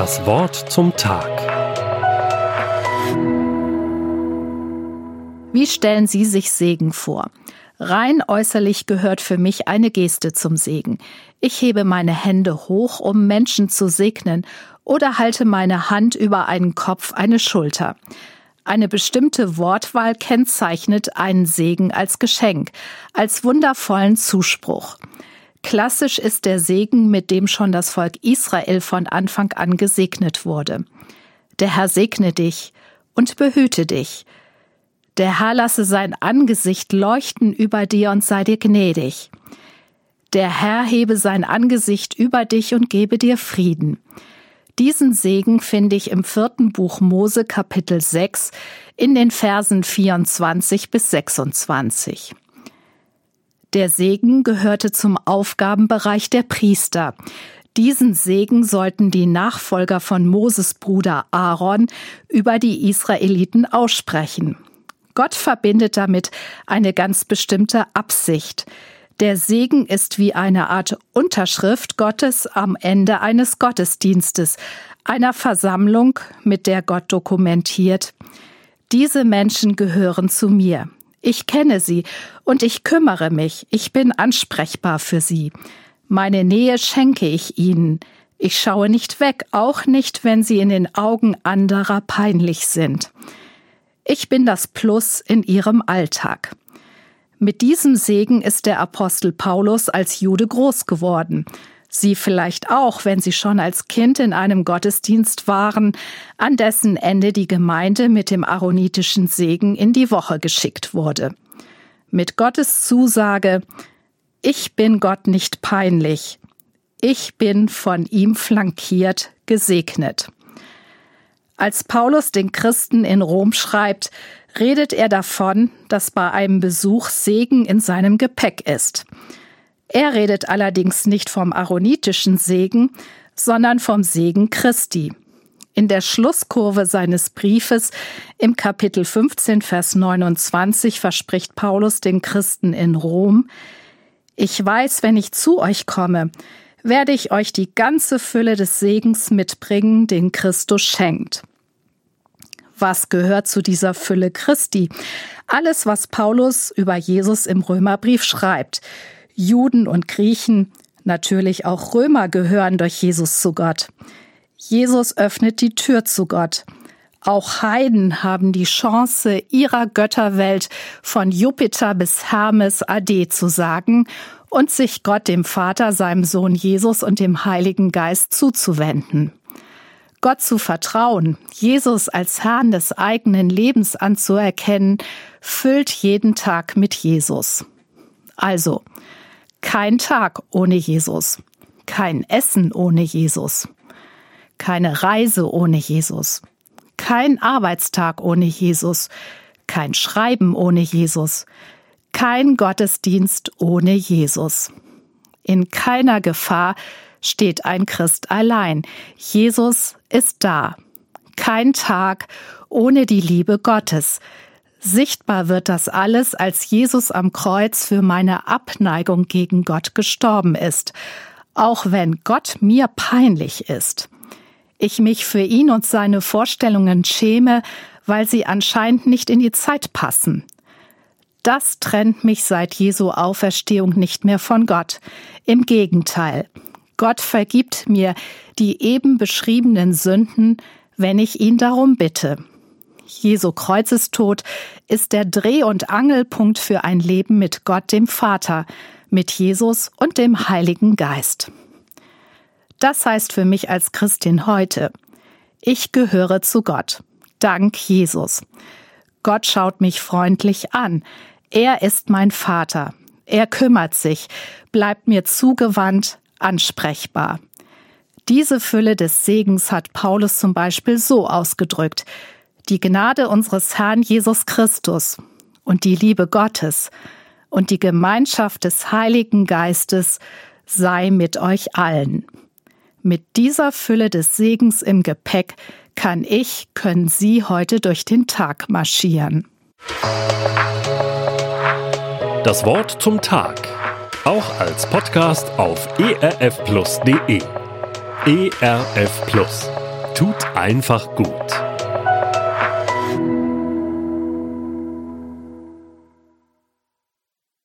Das Wort zum Tag. Wie stellen Sie sich Segen vor? Rein äußerlich gehört für mich eine Geste zum Segen. Ich hebe meine Hände hoch, um Menschen zu segnen, oder halte meine Hand über einen Kopf, eine Schulter. Eine bestimmte Wortwahl kennzeichnet einen Segen als Geschenk, als wundervollen Zuspruch. Klassisch ist der Segen, mit dem schon das Volk Israel von Anfang an gesegnet wurde. Der Herr segne dich und behüte dich. Der Herr lasse sein Angesicht leuchten über dir und sei dir gnädig. Der Herr hebe sein Angesicht über dich und gebe dir Frieden. Diesen Segen finde ich im vierten Buch Mose Kapitel 6 in den Versen 24 bis 26. Der Segen gehörte zum Aufgabenbereich der Priester. Diesen Segen sollten die Nachfolger von Moses Bruder Aaron über die Israeliten aussprechen. Gott verbindet damit eine ganz bestimmte Absicht. Der Segen ist wie eine Art Unterschrift Gottes am Ende eines Gottesdienstes, einer Versammlung, mit der Gott dokumentiert. Diese Menschen gehören zu mir. Ich kenne sie und ich kümmere mich, ich bin ansprechbar für sie. Meine Nähe schenke ich ihnen. Ich schaue nicht weg, auch nicht, wenn sie in den Augen anderer peinlich sind. Ich bin das Plus in ihrem Alltag. Mit diesem Segen ist der Apostel Paulus als Jude groß geworden. Sie vielleicht auch, wenn Sie schon als Kind in einem Gottesdienst waren, an dessen Ende die Gemeinde mit dem aaronitischen Segen in die Woche geschickt wurde. Mit Gottes Zusage, ich bin Gott nicht peinlich, ich bin von ihm flankiert, gesegnet. Als Paulus den Christen in Rom schreibt, redet er davon, dass bei einem Besuch Segen in seinem Gepäck ist. Er redet allerdings nicht vom aaronitischen Segen, sondern vom Segen Christi. In der Schlusskurve seines Briefes im Kapitel 15, Vers 29 verspricht Paulus den Christen in Rom, ich weiß, wenn ich zu euch komme, werde ich euch die ganze Fülle des Segens mitbringen, den Christus schenkt. Was gehört zu dieser Fülle Christi? Alles, was Paulus über Jesus im Römerbrief schreibt. Juden und Griechen, natürlich auch Römer gehören durch Jesus zu Gott. Jesus öffnet die Tür zu Gott. Auch Heiden haben die Chance, ihrer Götterwelt von Jupiter bis Hermes Ade zu sagen und sich Gott dem Vater, seinem Sohn Jesus und dem Heiligen Geist zuzuwenden. Gott zu vertrauen, Jesus als Herrn des eigenen Lebens anzuerkennen, füllt jeden Tag mit Jesus. Also, kein Tag ohne Jesus, kein Essen ohne Jesus, keine Reise ohne Jesus, kein Arbeitstag ohne Jesus, kein Schreiben ohne Jesus, kein Gottesdienst ohne Jesus. In keiner Gefahr steht ein Christ allein. Jesus ist da. Kein Tag ohne die Liebe Gottes. Sichtbar wird das alles, als Jesus am Kreuz für meine Abneigung gegen Gott gestorben ist, auch wenn Gott mir peinlich ist. Ich mich für ihn und seine Vorstellungen schäme, weil sie anscheinend nicht in die Zeit passen. Das trennt mich seit Jesu Auferstehung nicht mehr von Gott. Im Gegenteil, Gott vergibt mir die eben beschriebenen Sünden, wenn ich ihn darum bitte. Jesu Kreuzestod ist der Dreh- und Angelpunkt für ein Leben mit Gott dem Vater, mit Jesus und dem Heiligen Geist. Das heißt für mich als Christin heute, ich gehöre zu Gott. Dank Jesus. Gott schaut mich freundlich an. Er ist mein Vater. Er kümmert sich, bleibt mir zugewandt, ansprechbar. Diese Fülle des Segens hat Paulus zum Beispiel so ausgedrückt. Die Gnade unseres Herrn Jesus Christus und die Liebe Gottes und die Gemeinschaft des Heiligen Geistes sei mit euch allen. Mit dieser Fülle des Segens im Gepäck kann ich, können Sie heute durch den Tag marschieren. Das Wort zum Tag auch als Podcast auf erfplus.de. ERF Plus. tut einfach gut.